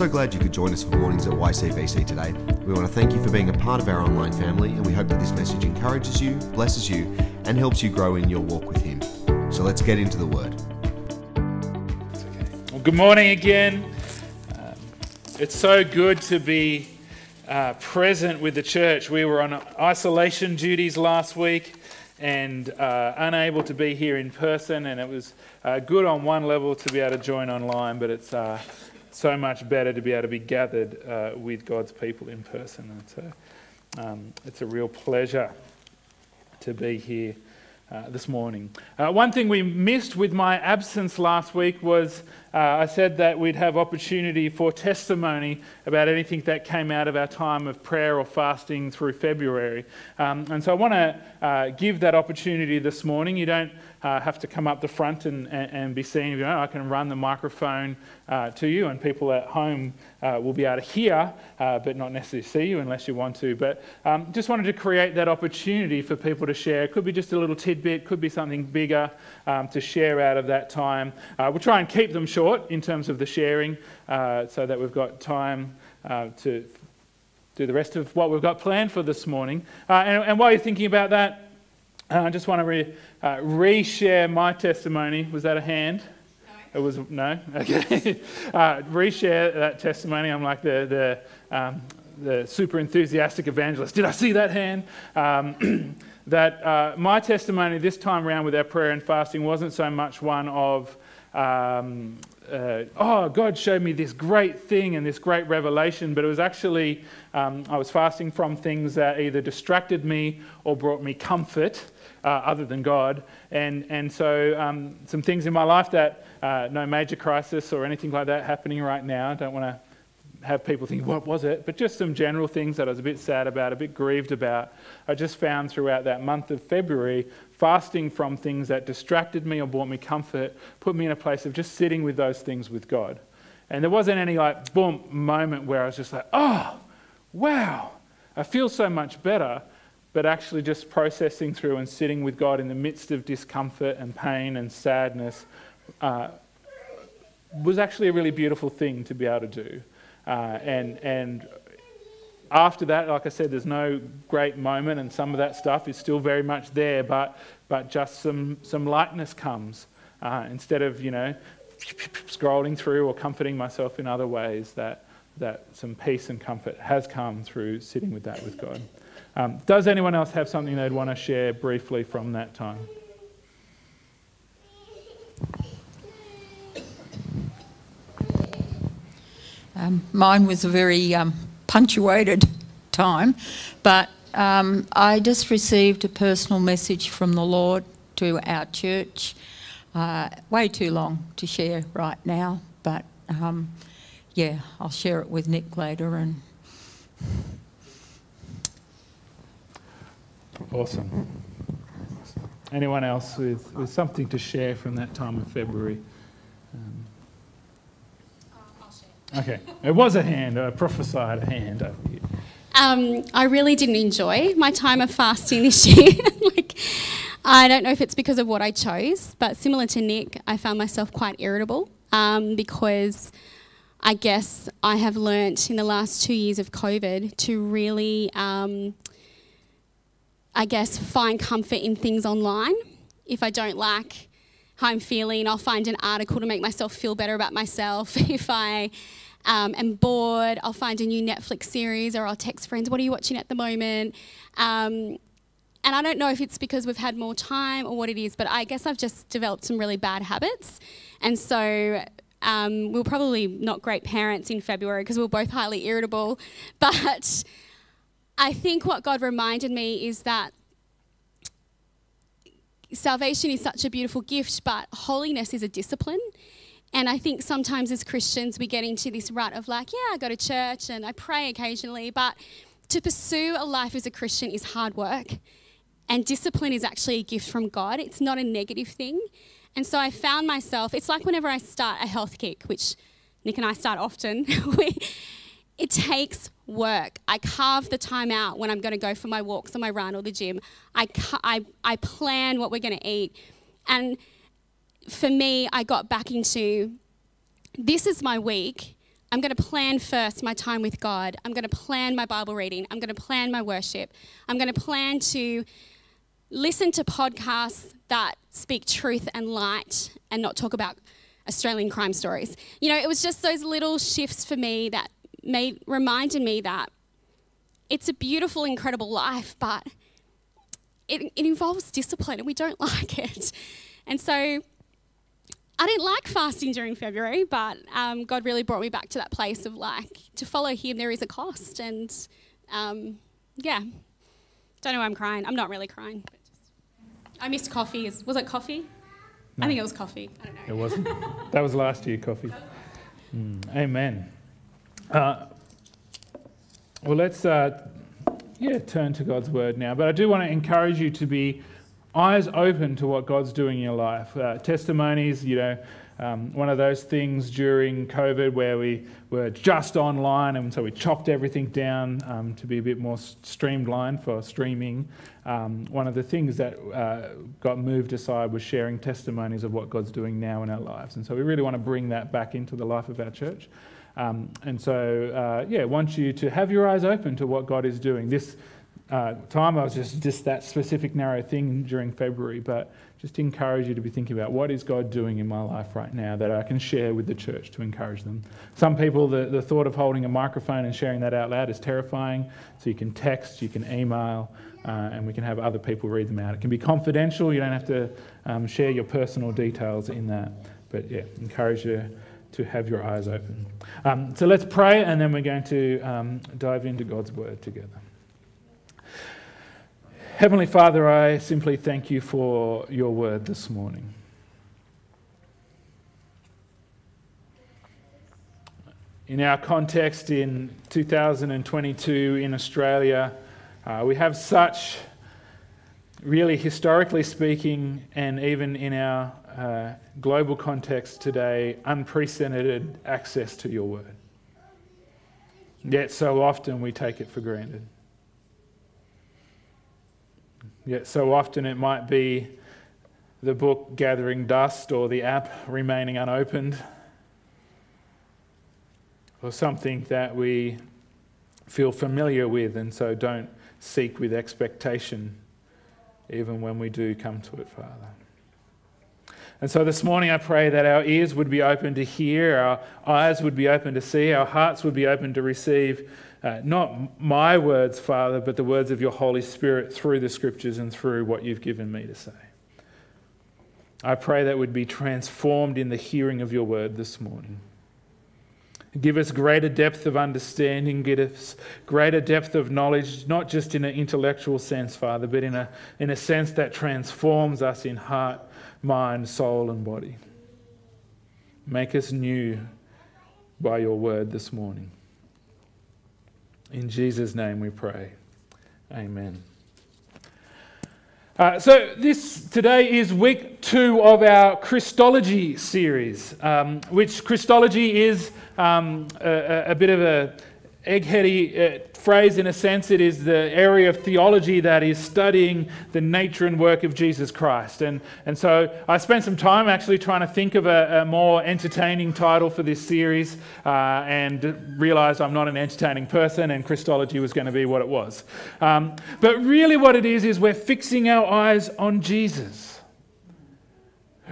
so glad you could join us for Mornings at YCBC today. We want to thank you for being a part of our online family, and we hope that this message encourages you, blesses you, and helps you grow in your walk with Him. So let's get into the Word. Well, good morning again. Um, it's so good to be uh, present with the church. We were on isolation duties last week and uh, unable to be here in person, and it was uh, good on one level to be able to join online, but it's uh, so much better to be able to be gathered uh, with God's people in person. And so um, it's a real pleasure to be here uh, this morning. Uh, one thing we missed with my absence last week was uh, I said that we'd have opportunity for testimony about anything that came out of our time of prayer or fasting through February. Um, and so I want to uh, give that opportunity this morning. You don't uh, have to come up the front and, and, and be seen. You know, I can run the microphone uh, to you, and people at home uh, will be able to hear, uh, but not necessarily see you unless you want to. But um, just wanted to create that opportunity for people to share. It could be just a little tidbit, could be something bigger um, to share out of that time. We'll try and keep them short in terms of the sharing uh, so that we've got time to do the rest of what we've got planned for this morning. And, and while you're thinking about that, I just want to re, uh, reshare my testimony. Was that a hand? No. It was no. Okay. uh, reshare that testimony. I'm like the the, um, the super enthusiastic evangelist. Did I see that hand? Um, that uh, my testimony this time around with our prayer and fasting wasn't so much one of um, uh, oh, God showed me this great thing and this great revelation, but it was actually, um, I was fasting from things that either distracted me or brought me comfort uh, other than God. And, and so, um, some things in my life that uh, no major crisis or anything like that happening right now. I don't want to have people think, what was it? But just some general things that I was a bit sad about, a bit grieved about. I just found throughout that month of February, fasting from things that distracted me or brought me comfort, put me in a place of just sitting with those things with God. And there wasn't any like boom moment where I was just like, oh, wow, I feel so much better but actually just processing through and sitting with God in the midst of discomfort and pain and sadness uh, was actually a really beautiful thing to be able to do. Uh, and, and after that, like I said, there's no great moment, and some of that stuff is still very much there, but, but just some, some lightness comes. Uh, instead of, you know, scrolling through or comforting myself in other ways, that, that some peace and comfort has come through sitting with that with God. Um, does anyone else have something they'd want to share briefly from that time? Um, mine was a very um, punctuated time, but um, I just received a personal message from the Lord to our church. Uh, way too long to share right now, but um, yeah, I'll share it with Nick later and Awesome. Anyone else with, with something to share from that time of February? Um, okay, it was a hand. I prophesied a hand over here. Um, I really didn't enjoy my time of fasting this year. like, I don't know if it's because of what I chose, but similar to Nick, I found myself quite irritable um, because I guess I have learnt in the last two years of COVID to really um, I guess, find comfort in things online. If I don't like how I'm feeling, I'll find an article to make myself feel better about myself. If I um, am bored, I'll find a new Netflix series or I'll text friends, What are you watching at the moment? Um, and I don't know if it's because we've had more time or what it is, but I guess I've just developed some really bad habits. And so um, we are probably not great parents in February because we we're both highly irritable. But I think what God reminded me is that salvation is such a beautiful gift, but holiness is a discipline. And I think sometimes as Christians, we get into this rut of like, yeah, I go to church and I pray occasionally, but to pursue a life as a Christian is hard work. And discipline is actually a gift from God, it's not a negative thing. And so I found myself, it's like whenever I start a health kick, which Nick and I start often, it takes work. I carve the time out when I'm going to go for my walks or my run or the gym. I, I, I plan what we're going to eat. And for me, I got back into this is my week. I'm going to plan first my time with God. I'm going to plan my Bible reading. I'm going to plan my worship. I'm going to plan to listen to podcasts that speak truth and light and not talk about Australian crime stories. You know, it was just those little shifts for me that made reminded me that it's a beautiful, incredible life, but it, it involves discipline and we don't like it. And so I didn't like fasting during February, but um, God really brought me back to that place of like, to follow Him, there is a cost. And um, yeah, don't know why I'm crying. I'm not really crying. I missed coffee. Was it coffee? No. I think it was coffee. I don't know. It wasn't. that was last year, coffee. Mm, amen. Uh, well, let's uh, yeah turn to God's word now. But I do want to encourage you to be eyes open to what God's doing in your life. Uh, testimonies, you know, um, one of those things during COVID where we were just online, and so we chopped everything down um, to be a bit more streamlined for streaming. Um, one of the things that uh, got moved aside was sharing testimonies of what God's doing now in our lives. And so we really want to bring that back into the life of our church. Um, and so, uh, yeah, want you to have your eyes open to what God is doing. This uh, time I was just, just that specific narrow thing during February, but just encourage you to be thinking about what is God doing in my life right now that I can share with the church to encourage them. Some people, the, the thought of holding a microphone and sharing that out loud is terrifying. So you can text, you can email, uh, and we can have other people read them out. It can be confidential, you don't have to um, share your personal details in that. But yeah, encourage you to have your eyes open. Um, so let's pray, and then we're going to um, dive into God's word together. Heavenly Father, I simply thank you for your word this morning. In our context in 2022 in Australia, uh, we have such, really historically speaking, and even in our uh, global context today, unprecedented access to your word. Yet so often we take it for granted. Yet so often it might be the book gathering dust or the app remaining unopened or something that we feel familiar with and so don't seek with expectation even when we do come to it, Father. And so this morning I pray that our ears would be open to hear, our eyes would be open to see, our hearts would be open to receive uh, not my words, Father, but the words of your Holy Spirit through the scriptures and through what you've given me to say. I pray that would be transformed in the hearing of your word this morning. Give us greater depth of understanding, give us greater depth of knowledge, not just in an intellectual sense, Father, but in a, in a sense that transforms us in heart, mind, soul, and body. Make us new by your word this morning. In Jesus' name we pray. Amen. Uh, so this today is week two of our Christology series, um, which Christology is um, a, a, bit of a eggheady uh, phrase in a sense. It is the area of theology that is studying the nature and work of Jesus Christ. And, and so I spent some time actually trying to think of a, a more entertaining title for this series uh, and realized I'm not an entertaining person and Christology was going to be what it was. Um, but really, what it is, is we're fixing our eyes on Jesus.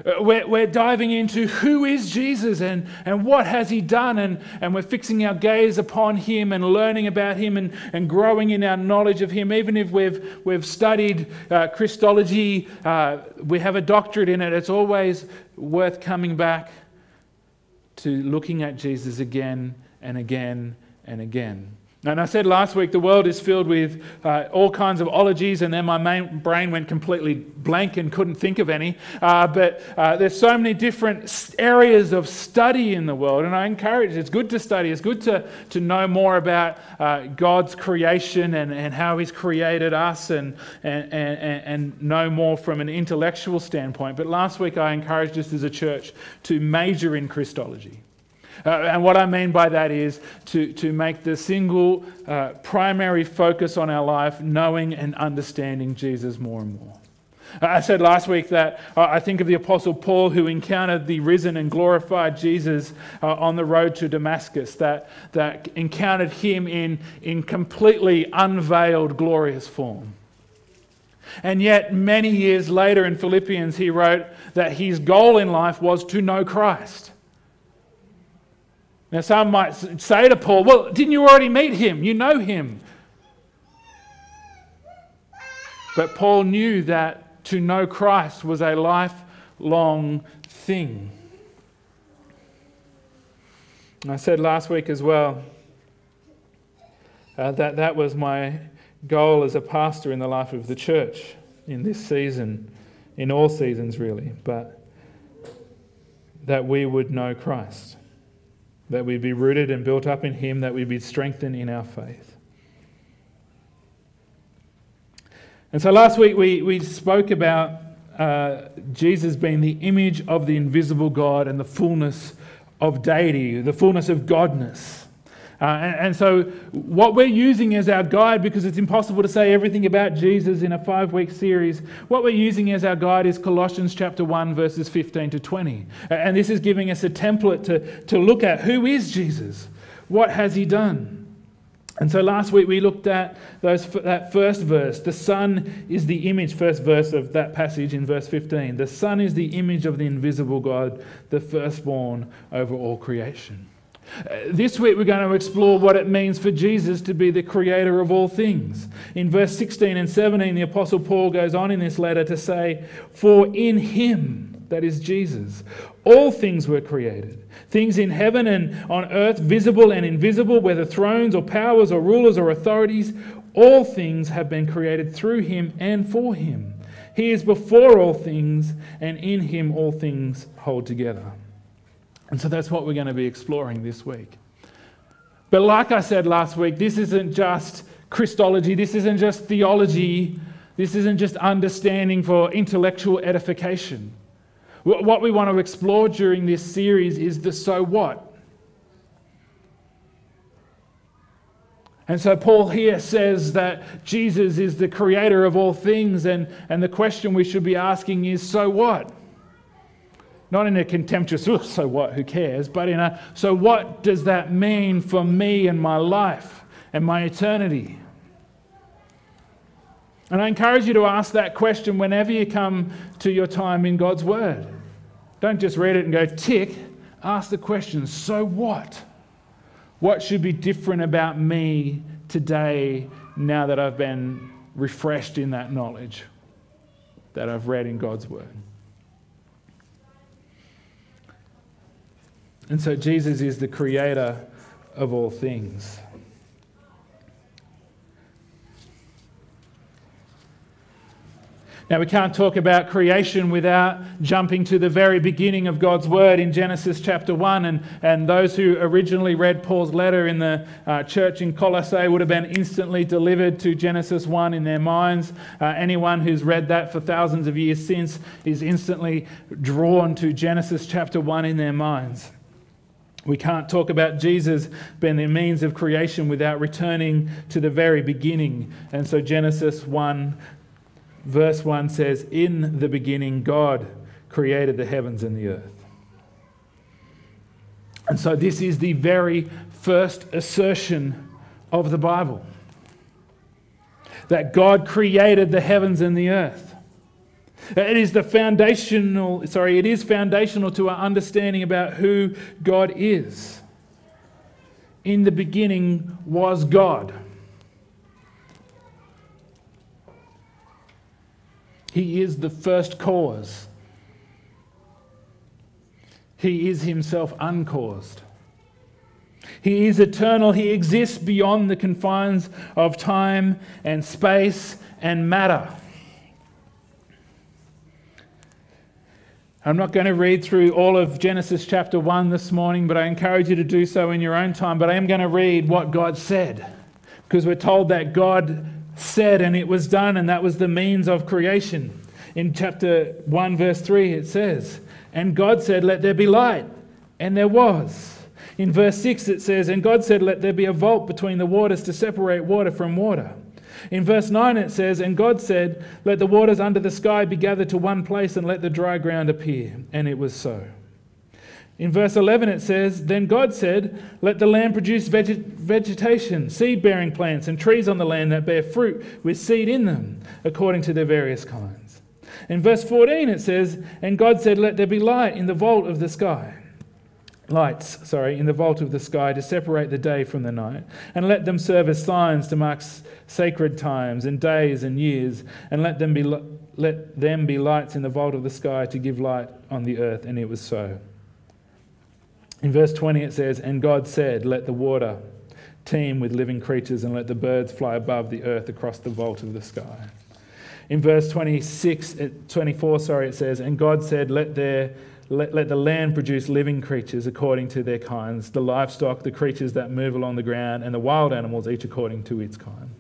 Uh, we're, we're diving into who is Jesus and, and what has he done, and, and we're fixing our gaze upon him and learning about him and, and growing in our knowledge of him. Even if we've, we've studied uh, Christology, uh, we have a doctorate in it, it's always worth coming back to looking at Jesus again and again and again. And I said last week the world is filled with uh, all kinds of ologies, and then my main brain went completely blank and couldn't think of any. Uh, but uh, there's so many different areas of study in the world, and I encourage it's good to study, it's good to, to know more about uh, God's creation and, and how He's created us and, and, and, and know more from an intellectual standpoint. But last week I encouraged us as a church to major in Christology. Uh, and what I mean by that is to, to make the single uh, primary focus on our life knowing and understanding Jesus more and more. I said last week that uh, I think of the Apostle Paul who encountered the risen and glorified Jesus uh, on the road to Damascus, that, that encountered him in, in completely unveiled, glorious form. And yet, many years later in Philippians, he wrote that his goal in life was to know Christ. Now, some might say to Paul, Well, didn't you already meet him? You know him. But Paul knew that to know Christ was a lifelong thing. I said last week as well uh, that that was my goal as a pastor in the life of the church in this season, in all seasons really, but that we would know Christ, that we'd be rooted and built up in Him, that we'd be strengthened in our faith. And so last week we, we spoke about uh, Jesus being the image of the invisible God and the fullness of deity, the fullness of Godness. Uh, and, and, so, what we're using as our guide, because it's impossible to say everything about Jesus in a five week series, what we're using as our guide is Colossians chapter 1, verses 15 to 20. And this is giving us a template to, to look at who is Jesus? What has he done? And so last week we looked at those, that first verse. The Son is the image, first verse of that passage in verse 15. The Son is the image of the invisible God, the firstborn over all creation. Uh, this week we're going to explore what it means for Jesus to be the creator of all things. In verse 16 and 17, the Apostle Paul goes on in this letter to say, For in him, that is Jesus, all things were created Things in heaven and on earth, visible and invisible, whether thrones or powers or rulers or authorities, all things have been created through him and for him. He is before all things, and in him all things hold together. And so that's what we're going to be exploring this week. But like I said last week, this isn't just Christology, this isn't just theology, this isn't just understanding for intellectual edification. What we want to explore during this series is the so what. And so Paul here says that Jesus is the creator of all things, and, and the question we should be asking is so what? Not in a contemptuous, so what, who cares, but in a, so what does that mean for me and my life and my eternity? And I encourage you to ask that question whenever you come to your time in God's Word. Don't just read it and go, tick. Ask the question, so what? What should be different about me today now that I've been refreshed in that knowledge that I've read in God's Word? And so Jesus is the creator of all things. Now, we can't talk about creation without jumping to the very beginning of God's Word in Genesis chapter 1. And, and those who originally read Paul's letter in the uh, church in Colossae would have been instantly delivered to Genesis 1 in their minds. Uh, anyone who's read that for thousands of years since is instantly drawn to Genesis chapter 1 in their minds. We can't talk about Jesus being the means of creation without returning to the very beginning. And so Genesis 1 verse 1 says, In the beginning, God created the heavens and the earth. And so, this is the very first assertion of the Bible that God created the heavens and the earth. It is the foundational, sorry, it is foundational to our understanding about who God is. In the beginning was God. He is the first cause. He is himself uncaused. He is eternal. He exists beyond the confines of time and space and matter. I'm not going to read through all of Genesis chapter 1 this morning, but I encourage you to do so in your own time. But I am going to read what God said, because we're told that God said, and it was done, and that was the means of creation. In chapter 1, verse 3, it says, And God said, Let there be light, and there was. In verse 6, it says, And God said, Let there be a vault between the waters to separate water from water. In verse 9 it says, And God said, Let the waters under the sky be gathered to one place and let the dry ground appear. And it was so. In verse 11 it says, Then God said, Let the land produce veget- vegetation, seed bearing plants, and trees on the land that bear fruit with seed in them, according to their various kinds. In verse 14 it says, And God said, Let there be light in the vault of the sky lights, sorry, in the vault of the sky to separate the day from the night, and let them serve as signs to mark sacred times and days and years, and let them be let them be lights in the vault of the sky to give light on the earth, and it was so. In verse 20 it says, And God said, Let the water teem with living creatures, and let the birds fly above the earth across the vault of the sky. In verse 26, eh, 24, sorry, it says, And God said, Let there let, let the land produce living creatures according to their kinds, the livestock, the creatures that move along the ground, and the wild animals, each according to its kind.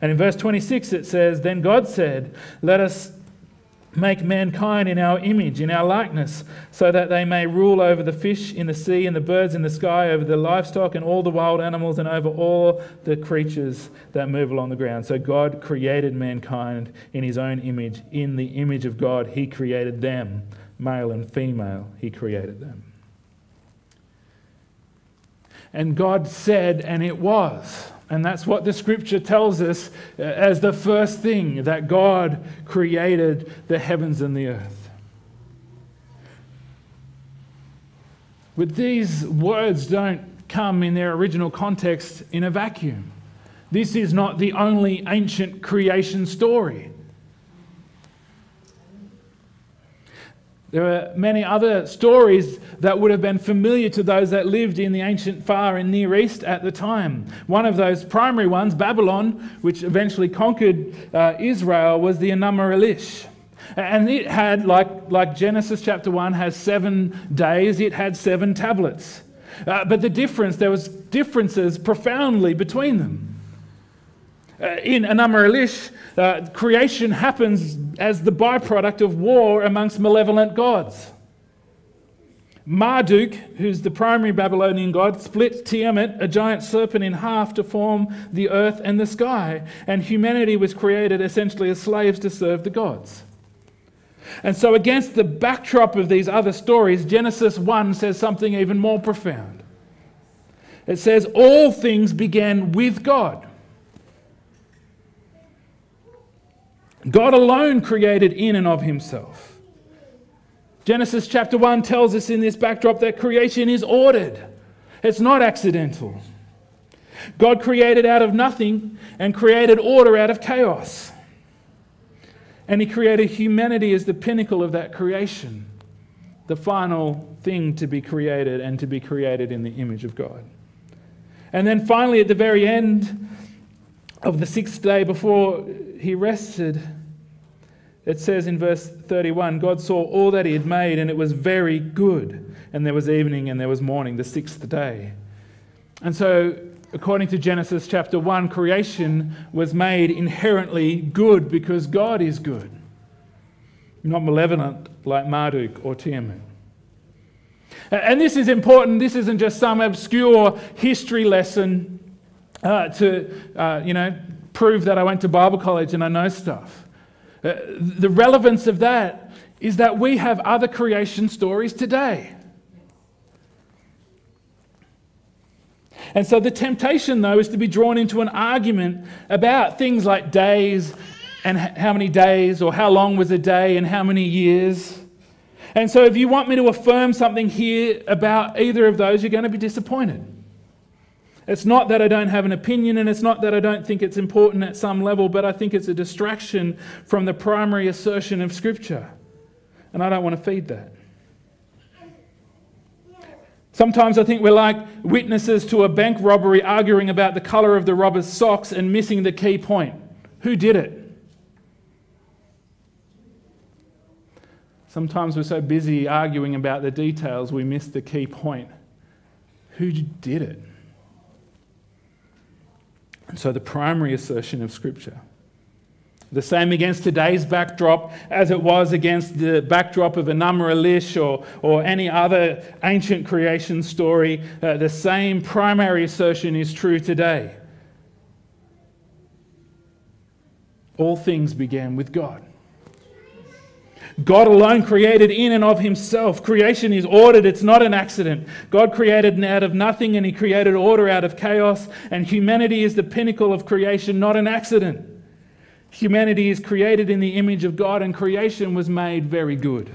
And in verse 26 it says, Then God said, Let us make mankind in our image, in our likeness, so that they may rule over the fish in the sea and the birds in the sky, over the livestock and all the wild animals, and over all the creatures that move along the ground. So God created mankind in his own image. In the image of God, he created them male and female, he created them. And God said, and it was. And that's what the scripture tells us uh, as the first thing that God created the heavens and the earth. But these words don't come in their original context in a vacuum. This is not the only ancient creation story. There are many other stories that would have been familiar to those that lived in the ancient Far and Near East at the time. One of those primary ones, Babylon, which eventually conquered uh, Israel, was the Enuma Elish. And it had, like, like Genesis chapter 1 has seven days, it had seven tablets. Uh, but the difference, there was differences profoundly between them. Uh, in Elish, uh, creation happens as the byproduct of war amongst malevolent gods. Marduk, who's the primary Babylonian god, split Tiamat, a giant serpent, in half to form the earth and the sky, and humanity was created essentially as slaves to serve the gods. And so, against the backdrop of these other stories, Genesis 1 says something even more profound. It says, All things began with God. God alone created in and of himself. Genesis chapter 1 tells us in this backdrop that creation is ordered, it's not accidental. God created out of nothing and created order out of chaos. And he created humanity as the pinnacle of that creation, the final thing to be created and to be created in the image of God. And then finally, at the very end of the sixth day before he rested, it says in verse 31 God saw all that he had made, and it was very good. And there was evening and there was morning, the sixth day. And so, according to Genesis chapter 1, creation was made inherently good because God is good, not malevolent like Marduk or Tiamat. And this is important. This isn't just some obscure history lesson uh, to, uh, you know, prove that I went to Bible college and I know stuff. Uh, the relevance of that is that we have other creation stories today. And so the temptation, though, is to be drawn into an argument about things like days and how many days, or how long was a day and how many years. And so if you want me to affirm something here about either of those, you're going to be disappointed. It's not that I don't have an opinion, and it's not that I don't think it's important at some level, but I think it's a distraction from the primary assertion of Scripture. And I don't want to feed that. Sometimes I think we're like witnesses to a bank robbery arguing about the colour of the robber's socks and missing the key point. Who did it? Sometimes we're so busy arguing about the details we miss the key point. Who did it? And so the primary assertion of Scripture. The same against today's backdrop as it was against the backdrop of Enuma Elish or, or any other ancient creation story. Uh, the same primary assertion is true today. All things began with God. God alone created in and of himself. Creation is ordered, it's not an accident. God created out of nothing and he created order out of chaos, and humanity is the pinnacle of creation, not an accident. Humanity is created in the image of God, and creation was made very good.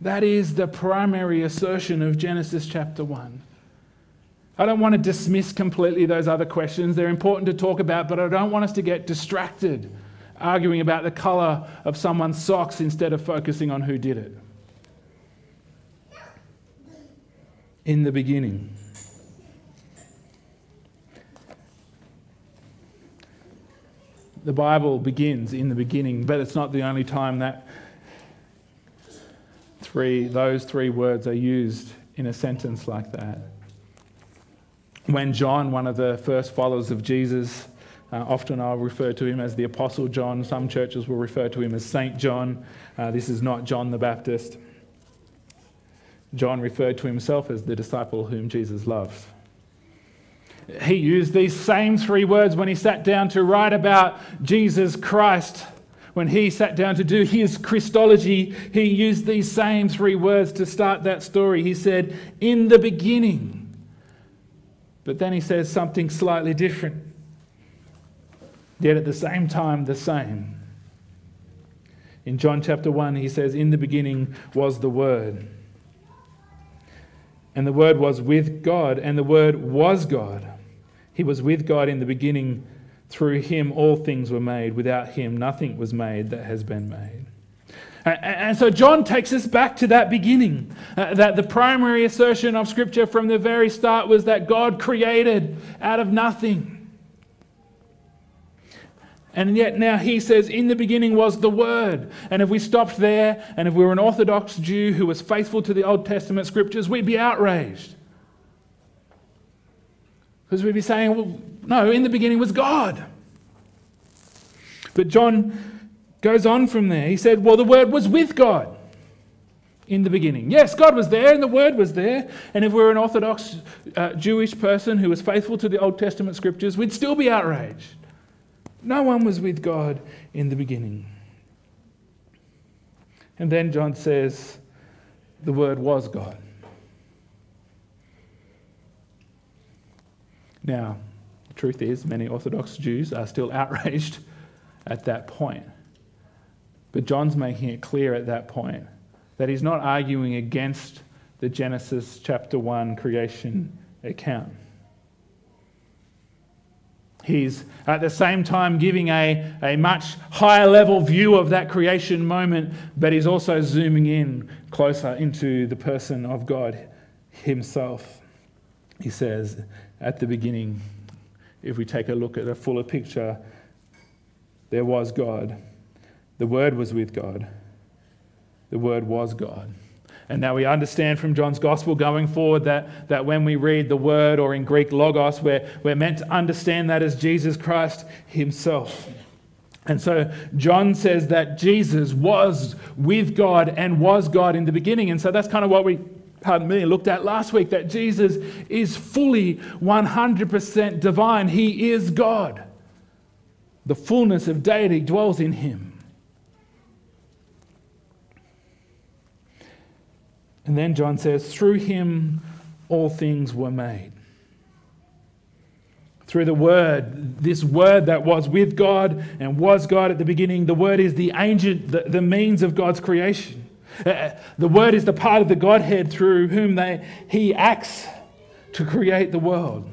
That is the primary assertion of Genesis chapter 1. I don't want to dismiss completely those other questions. They're important to talk about, but I don't want us to get distracted arguing about the colour of someone's socks instead of focusing on who did it. In the beginning. The Bible begins in the beginning, but it's not the only time that three, those three words are used in a sentence like that. When John, one of the first followers of Jesus, uh, often I'll refer to him as the Apostle John. Some churches will refer to him as Saint John. Uh, this is not John the Baptist. John referred to himself as the disciple whom Jesus loves. He used these same three words when he sat down to write about Jesus Christ. When he sat down to do his Christology, he used these same three words to start that story. He said, In the beginning. But then he says something slightly different yet at the same time the same. In John chapter 1, he says, In the beginning was the Word. And the Word was with God, and the Word was God. He was with God in the beginning. Through him, all things were made. Without him, nothing was made that has been made. And so John takes us back to that beginning. Uh, that the primary assertion of Scripture from the very start was that God created out of nothing. And yet now he says, In the beginning was the Word. And if we stopped there, and if we were an Orthodox Jew who was faithful to the Old Testament scriptures, we'd be outraged. Because we'd be saying, Well, no, in the beginning was God. But John goes on from there. He said, Well, the Word was with God in the beginning. Yes, God was there and the Word was there. And if we we're an Orthodox uh, Jewish person who was faithful to the Old Testament scriptures, we'd still be outraged. No one was with God in the beginning. And then John says, the Word was God. Now, the truth is, many Orthodox Jews are still outraged at that point. But John's making it clear at that point that he's not arguing against the Genesis chapter 1 creation account. He's at the same time giving a, a much higher level view of that creation moment, but he's also zooming in closer into the person of God himself. He says at the beginning, if we take a look at a fuller picture, there was God. The Word was with God. The Word was God. And now we understand from John's gospel going forward that, that when we read the word or in Greek logos, we're, we're meant to understand that as Jesus Christ himself. And so John says that Jesus was with God and was God in the beginning. And so that's kind of what we, pardon me, looked at last week that Jesus is fully 100% divine. He is God. The fullness of deity dwells in him. And then John says, through him all things were made. Through the Word, this Word that was with God and was God at the beginning, the Word is the ancient, the, the means of God's creation. Uh, the Word is the part of the Godhead through whom they, He acts to create the world.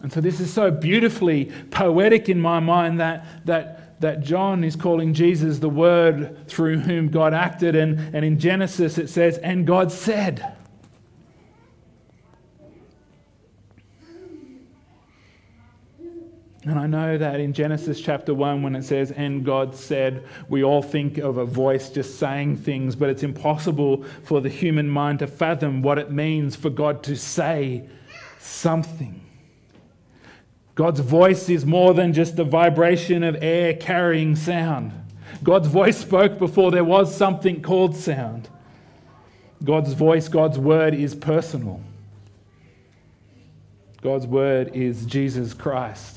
And so this is so beautifully poetic in my mind that, that that John is calling Jesus the Word through whom God acted. And, and in Genesis it says, and God said. And I know that in Genesis chapter 1, when it says, and God said, we all think of a voice just saying things, but it's impossible for the human mind to fathom what it means for God to say something. God's voice is more than just the vibration of air carrying sound. God's voice spoke before there was something called sound. God's voice, God's word is personal. God's word is Jesus Christ.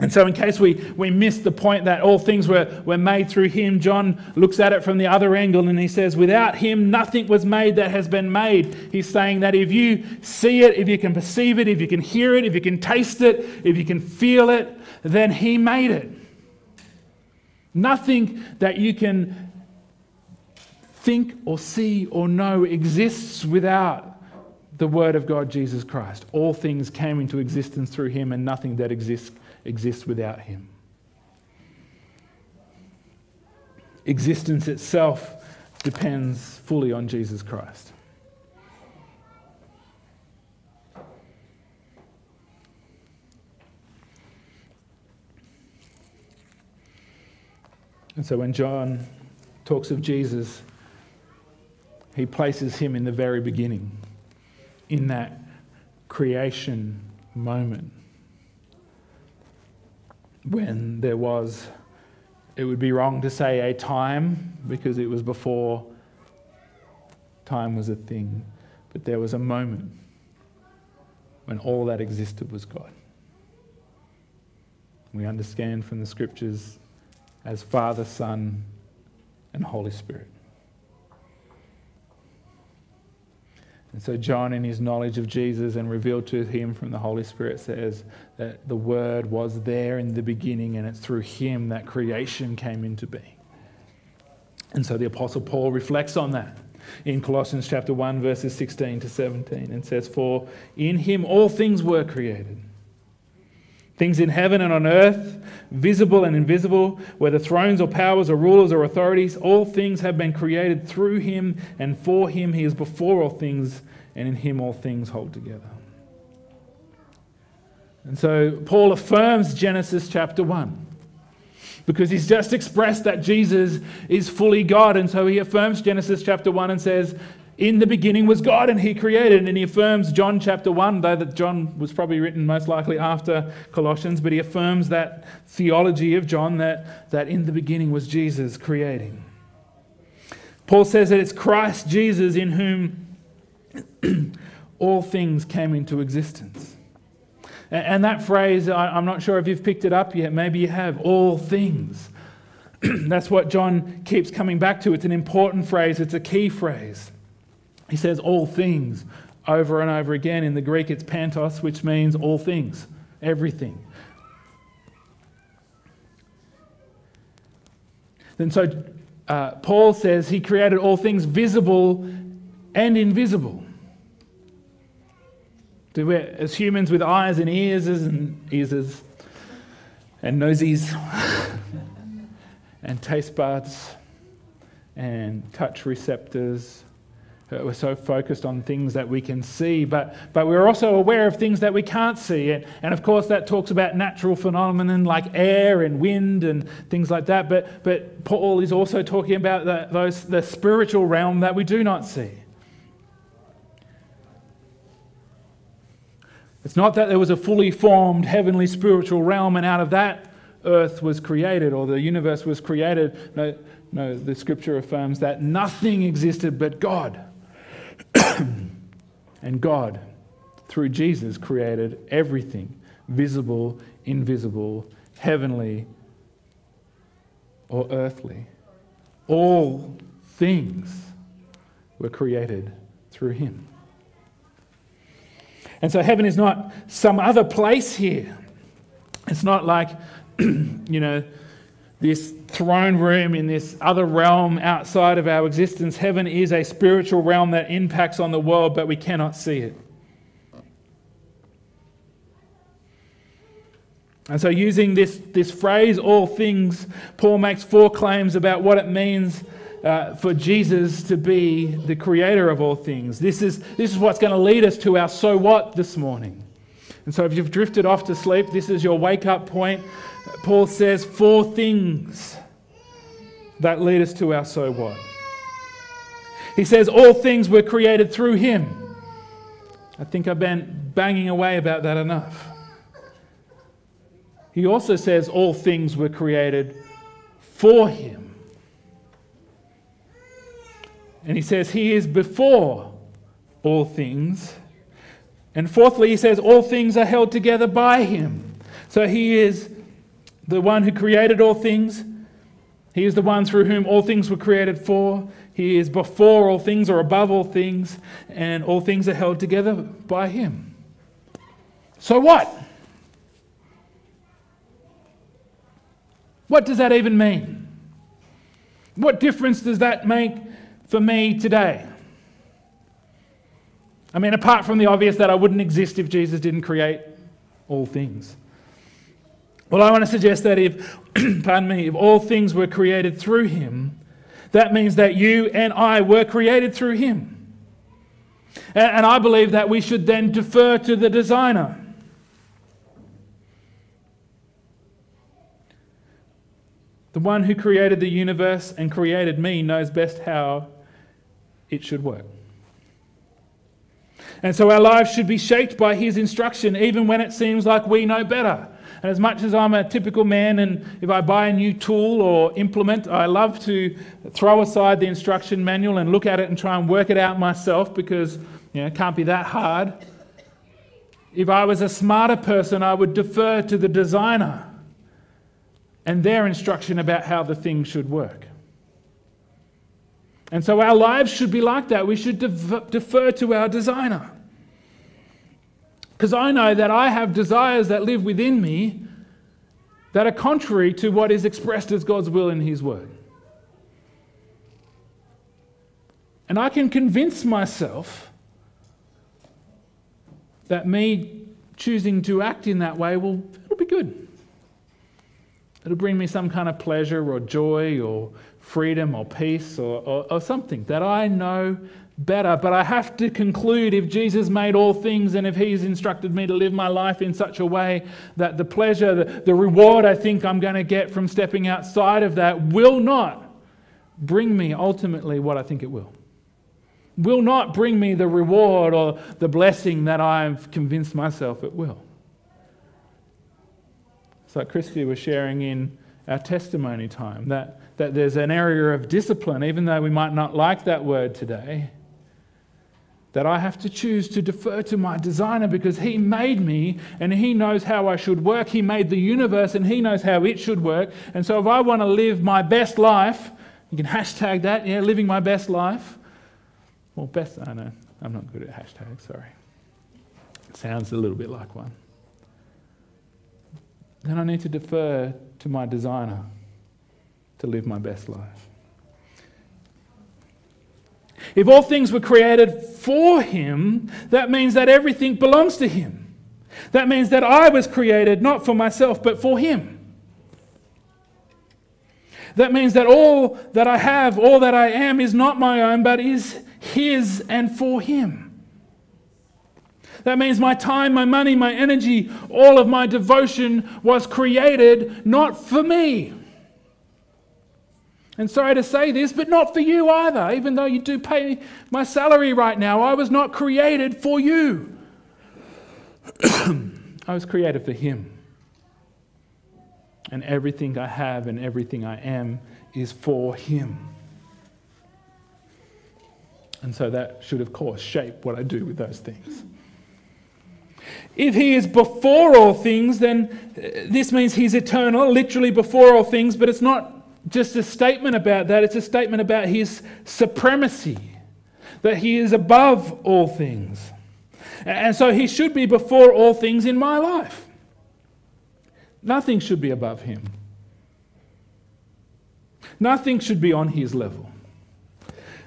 And so, in case we, we missed the point that all things were, were made through him, John looks at it from the other angle and he says, Without him, nothing was made that has been made. He's saying that if you see it, if you can perceive it, if you can hear it, if you can taste it, if you can feel it, then he made it. Nothing that you can think or see or know exists without the Word of God, Jesus Christ. All things came into existence through him, and nothing that exists exists without him. Existence itself depends fully on Jesus Christ. And so when John talks of Jesus, he places him in the very beginning, in that creation moment when there was, it would be wrong to say a time because it was before time was a thing, but there was a moment when all that existed was God. We understand from the scriptures as Father, Son, and Holy Spirit. And so, John, in his knowledge of Jesus and revealed to him from the Holy Spirit, says that the Word was there in the beginning, and it's through him that creation came into being. And so, the Apostle Paul reflects on that in Colossians chapter 1, verses 16 to 17, and says, For in him all things were created things in heaven and on earth, visible and invisible, whether thrones or powers or rulers or authorities, all things have been created through him and for him. He is before all things, and in him all things hold together. And so Paul affirms Genesis chapter 1 because he's just expressed that Jesus is fully God. And so he affirms Genesis chapter 1 and says, in the beginning was God and he created. And he affirms John chapter 1, though that John was probably written most likely after Colossians, but he affirms that theology of John that, that in the beginning was Jesus creating. Paul says that it's Christ Jesus in whom all things came into existence. And that phrase, I'm not sure if you've picked it up yet, maybe you have, all things. That's what John keeps coming back to. It's an important phrase, it's a key phrase. He says all things over and over again. In the Greek, it's pantos, which means all things, everything. Then so uh, Paul says he created all things visible and invisible. So we're, as humans with eyes and ears and ears and nosies and taste buds and touch receptors Uh, we're so focused on things that we can see, but, but we're also aware of things that we can't see. And, and of course, that talks about natural phenomena like air and wind and things like that. But, but Paul is also talking about the, those, the spiritual realm that we do not see. It's not that there was a fully formed heavenly spiritual realm and out of that earth was created or the universe was created. No, no, the scripture affirms that nothing existed but God. And God, through Jesus, created everything visible, invisible, heavenly, or earthly. All things were created through Him. And so heaven is not some other place here. It's not like, you know, this throne room in this other realm outside of our existence. Heaven is a spiritual realm that impacts on the world, but we cannot see it. And so, using this, this phrase, all things, Paul makes four claims about what it means uh, for Jesus to be the creator of all things. This is, this is what's going to lead us to our so what this morning. And so, if you've drifted off to sleep, this is your wake up point. Paul says four things that lead us to our so what. He says all things were created through him. I think I've been banging away about that enough. He also says all things were created for him. And he says he is before all things And fourthly, he says, all things are held together by him. So he is the one who created all things. He is the one through whom all things were created for. He is before all things or above all things, and all things are held together by him. So what? What does that even mean? What difference does that make for me today? I mean, apart from the obvious that I wouldn't exist if Jesus didn't create all things. Well, I want to suggest that if, pardon me, if all things were created through him, that means that you and I were created through him. And, and I believe that we should then defer to the designer. The one who created the universe and created me knows best how it should work. And so our lives should be shaped by his instruction, even when it seems like we know better. And as much as I'm a typical man, and if I buy a new tool or implement, I love to throw aside the instruction manual and look at it and try and work it out myself because you know, it can't be that hard. If I was a smarter person, I would defer to the designer and their instruction about how the thing should work. And so our lives should be like that. We should defer to our designer. Because I know that I have desires that live within me that are contrary to what is expressed as God's will in His Word. And I can convince myself that me choosing to act in that way will it'll be good. It'll bring me some kind of pleasure or joy or freedom or peace or, or, or, something that I know better. But I have to conclude if Jesus made all things and if He's instructed me to live my life in such a way that the pleasure, the, the reward I think I'm going to get from stepping outside of that will not bring me ultimately what I think it will. Will not bring me the reward or the blessing that I've convinced myself it will. It's like Christy was sharing in our testimony time that, that there's an area of discipline, even though we might not like that word today, that I have to choose to defer to my designer because he made me and he knows how I should work. He made the universe and he knows how it should work. And so if I want to live my best life, you can hashtag that, yeah, living my best life. Well, best, I know, I'm not good at hashtags, sorry. It sounds a little bit like one then I need to defer to my designer to live my best life. If all things were created for him, that means that everything belongs to him. That means that I was created not for myself, but for him. That means that all that I have, all that I am, is not my own, but is his and for him. That means my time, my money, my energy, all of my devotion was created not for me. And sorry to say this, but not for you either. Even though you do pay my salary right now, I was not created for you. I was created for Him. And everything I have and everything I am is for Him. And so that should, of course, shape what I do with those things. If he is before all things, then this means he's eternal, literally before all things, but it's not just a statement about that, it's a statement about his supremacy, that he is above all things. And so he should be before all things in my life. Nothing should be above him. Nothing should be on his level.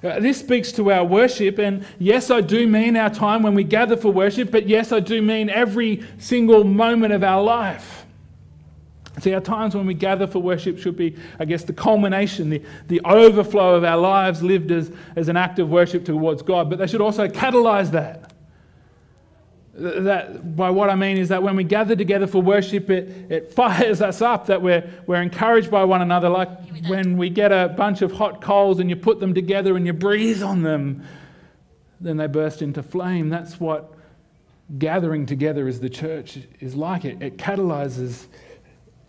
Uh, this speaks to our worship, and yes, I do mean our time when we gather for worship, but yes, I do mean every single moment of our life. See, our times when we gather for worship should be, I guess, the culmination, the, the overflow of our lives lived as, as an act of worship towards God, but they should also catalyze that. That, by what I mean is that when we gather together for worship, it, it fires us up, that we're, we're encouraged by one another, like when we get a bunch of hot coals and you put them together and you breathe on them, then they burst into flame. That's what gathering together as the church is like. It, it catalyzes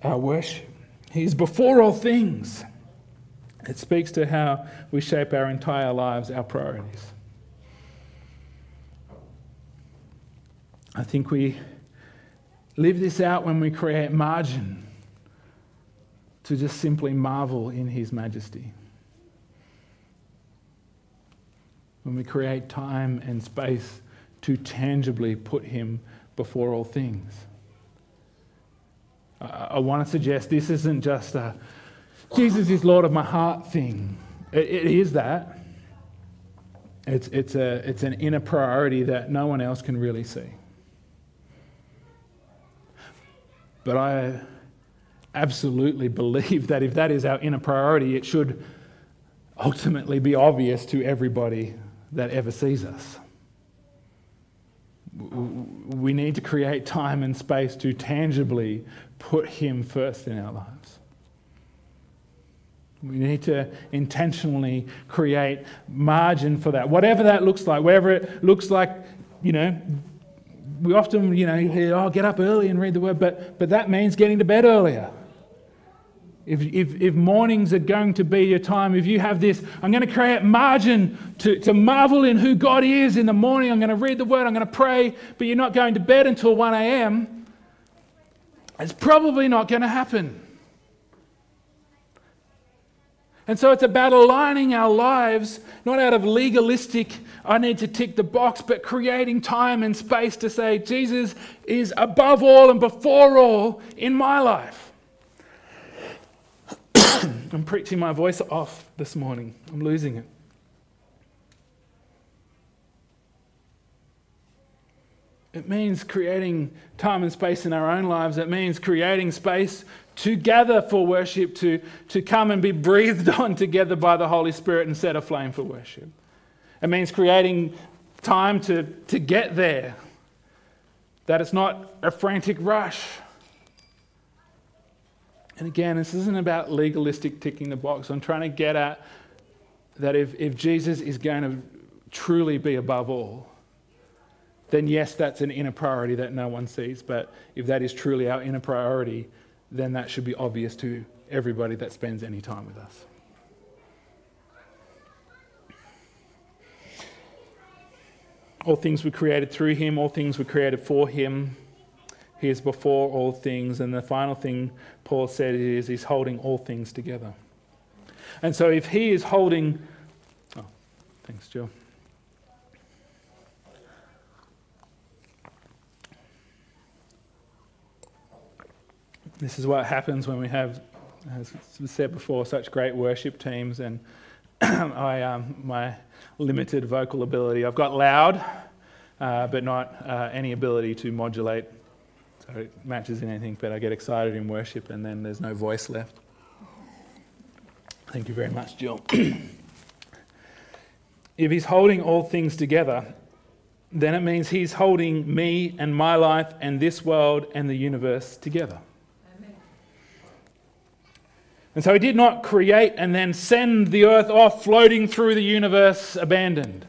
our worship. He is before all things. It speaks to how we shape our entire lives, our priorities. I think we live this out when we create margin to just simply marvel in His majesty. When we create time and space to tangibly put Him before all things. I, I want to suggest this isn't just a Jesus is Lord of my heart thing. it, it is that. It's, it's, a, it's an inner priority that no one else can really see. But I absolutely believe that if that is our inner priority, it should ultimately be obvious to everybody that ever sees us. We need to create time and space to tangibly put Him first in our lives. We need to intentionally create margin for that, whatever that looks like, wherever it looks like, you know, we often, you know, hear, oh, get up early and read the word, but, but that means getting to bed earlier. If, if, if mornings are going to be your time, if you have this, I'm going to create margin to, to marvel in who God is in the morning, I'm going to read the word, I'm going to pray, but you're not going to bed until 1 a.m., it's probably not going to happen. And so it's about aligning our lives, not out of legalistic, I need to tick the box, but creating time and space to say, Jesus is above all and before all in my life. I'm preaching my voice off this morning, I'm losing it. It means creating time and space in our own lives. It means creating space to gather for worship, to, to come and be breathed on together by the Holy Spirit and set aflame for worship. It means creating time to, to get there, that it's not a frantic rush. And again, this isn't about legalistic ticking the box. I'm trying to get at that if, if Jesus is going to truly be above all, then yes, that's an inner priority that no one sees. But if that is truly our inner priority, then that should be obvious to everybody that spends any time with us. All things were created through him, all things were created for him. He is before all things. And the final thing Paul said is he's holding all things together. And so if he is holding. Oh, thanks, Jill. This is what happens when we have, as was said before, such great worship teams and I, um, my limited vocal ability. I've got loud, uh, but not uh, any ability to modulate. So it matches in anything, but I get excited in worship and then there's no voice left. Thank you very much, Jill. if he's holding all things together, then it means he's holding me and my life and this world and the universe together. And so he did not create and then send the earth off floating through the universe abandoned.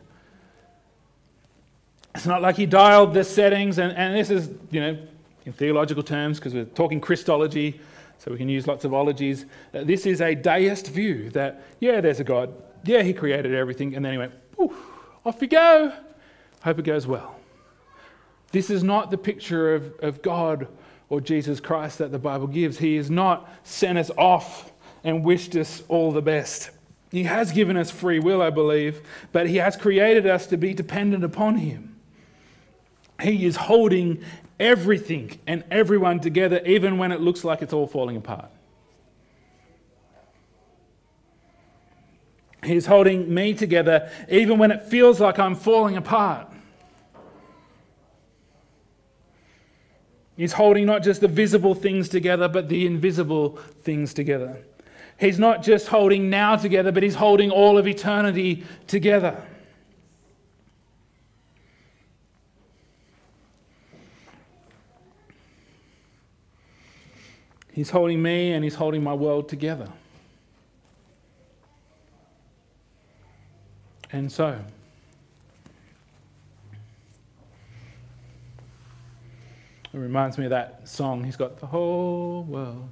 It's not like he dialed the settings, and, and this is, you know, in theological terms, because we're talking Christology, so we can use lots of ologies. Uh, this is a deist view that, yeah, there's a God. Yeah, he created everything, and then he went, off you go. Hope it goes well. This is not the picture of, of God or Jesus Christ that the Bible gives. He is not sent us off and wished us all the best. He has given us free will, I believe, but He has created us to be dependent upon Him. He is holding everything and everyone together, even when it looks like it's all falling apart. He's holding me together, even when it feels like I'm falling apart. He's holding not just the visible things together, but the invisible things together. He's not just holding now together, but he's holding all of eternity together. He's holding me and he's holding my world together. And so, it reminds me of that song. He's got the whole world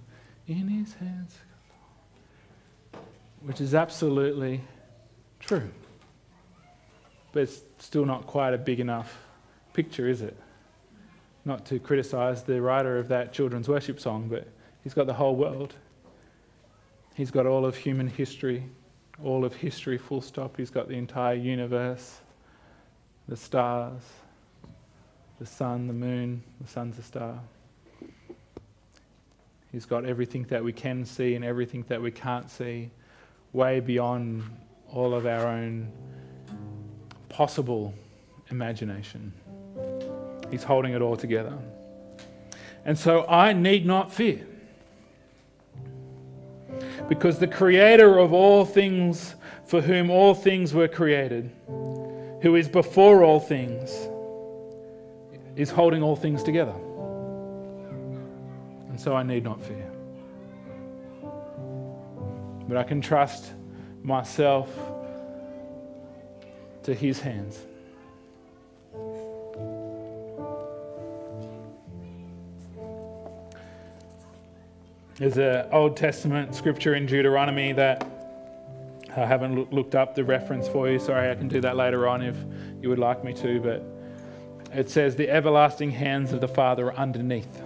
in his hands which is absolutely true. But it's still not quite a big enough picture, is it? not to criticize the writer of that children's worship song, but he's got the whole world. He's got all of human history, all of history, full stop. He's got the entire universe, the stars, the sun, the moon, the sun's a star. He's got everything that we can see and everything that we can't see, way beyond all of our own possible imagination. He's holding it all together. And so I need not fear. Because the creator of all things, for whom all things were created, who is before all things, is holding all things together. And so I need not fear. But I can trust myself to his hands. There's an Old Testament scripture in Deuteronomy that I haven't looked up the reference for you. Sorry, I can do that later on if you would like me to. But it says, The everlasting hands of the Father are underneath.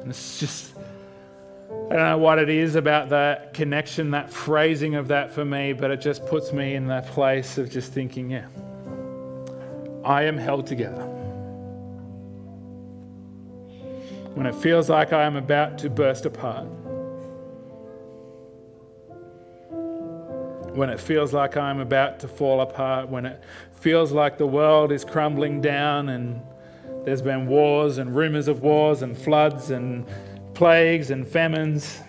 And it's just, I don't know what it is about that connection, that phrasing of that for me, but it just puts me in that place of just thinking, yeah, I am held together. When it feels like I am about to burst apart, when it feels like I'm about to fall apart, when it feels like the world is crumbling down and there's been wars and rumors of wars and floods and plagues and famines,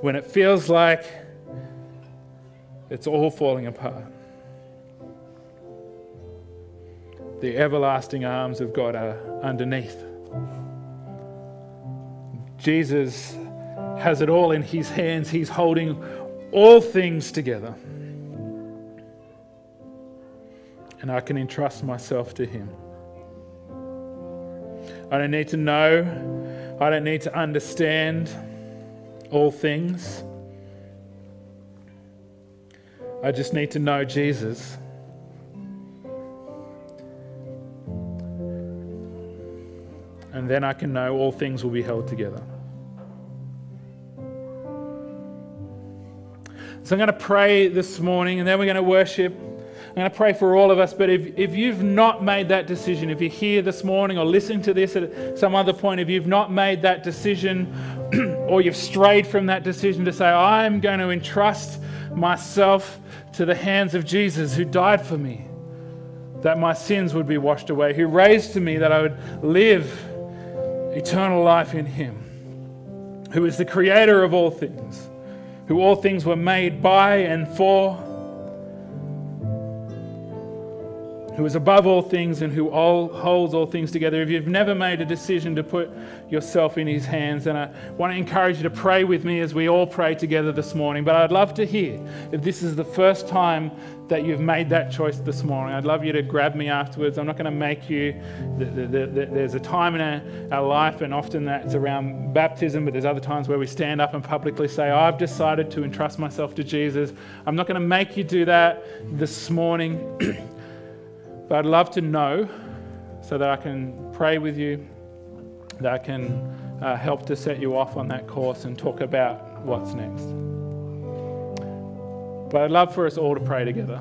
when it feels like it's all falling apart. The everlasting arms of God are underneath. Jesus has it all in his hands. He's holding all things together. And I can entrust myself to him. I don't need to know, I don't need to understand all things. I just need to know Jesus. And then I can know all things will be held together. So I'm going to pray this morning and then we're going to worship. I'm going to pray for all of us. But if, if you've not made that decision, if you're here this morning or listening to this at some other point, if you've not made that decision or you've strayed from that decision to say, I'm going to entrust myself to the hands of Jesus who died for me, that my sins would be washed away, who raised to me that I would live eternal life in Him, who is the creator of all things who all things were made by and for, who is above all things and who all, holds all things together. If you've never made a decision to put yourself in his hands, then I want to encourage you to pray with me as we all pray together this morning. But I'd love to hear if this is the first time that you've made that choice this morning. I'd love you to grab me afterwards. I'm not going to make you. The, the, the, there's a time in our life, and often that's around baptism, but there's other times where we stand up and publicly say, I've decided to entrust myself to Jesus. I'm not going to make you do that this morning. But I'd love to know so that I can pray with you, that I can uh, help to set you off on that course and talk about what's next. But I'd love for us all to pray together,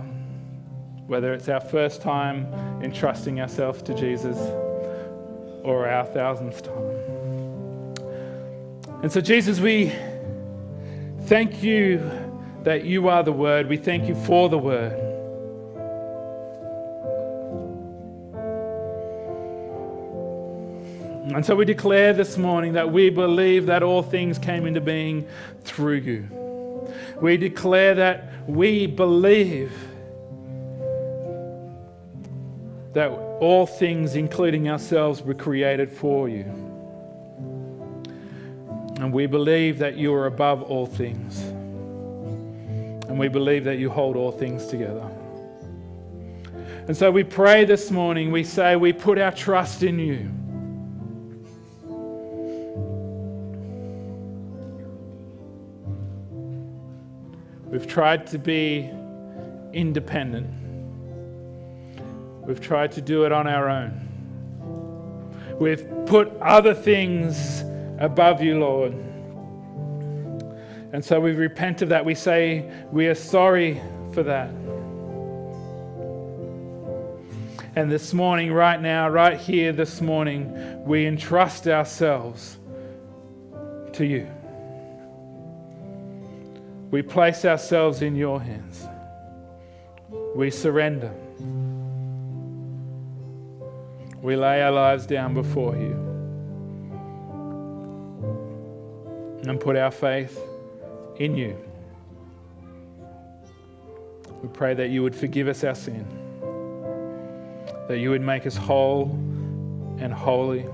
whether it's our first time entrusting ourselves to Jesus or our thousandth time. And so, Jesus, we thank you that you are the Word. We thank you for the Word. And so we declare this morning that we believe that all things came into being through you. We declare that we believe that all things, including ourselves, were created for you. And we believe that you are above all things. And we believe that you hold all things together. And so we pray this morning, we say, we put our trust in you. We've tried to be independent. We've tried to do it on our own. We've put other things above you, Lord. And so we repent of that. We say we are sorry for that. And this morning, right now, right here this morning, we entrust ourselves to you. We place ourselves in your hands. We surrender. We lay our lives down before you and put our faith in you. We pray that you would forgive us our sin, that you would make us whole and holy.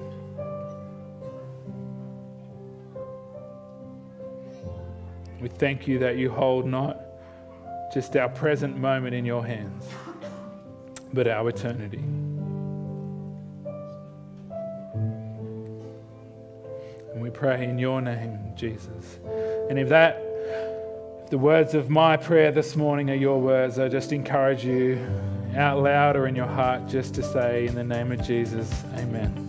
We thank you that you hold not just our present moment in your hands, but our eternity. And we pray in your name, Jesus. And if that, if the words of my prayer this morning are your words, I just encourage you out loud or in your heart just to say, in the name of Jesus, amen.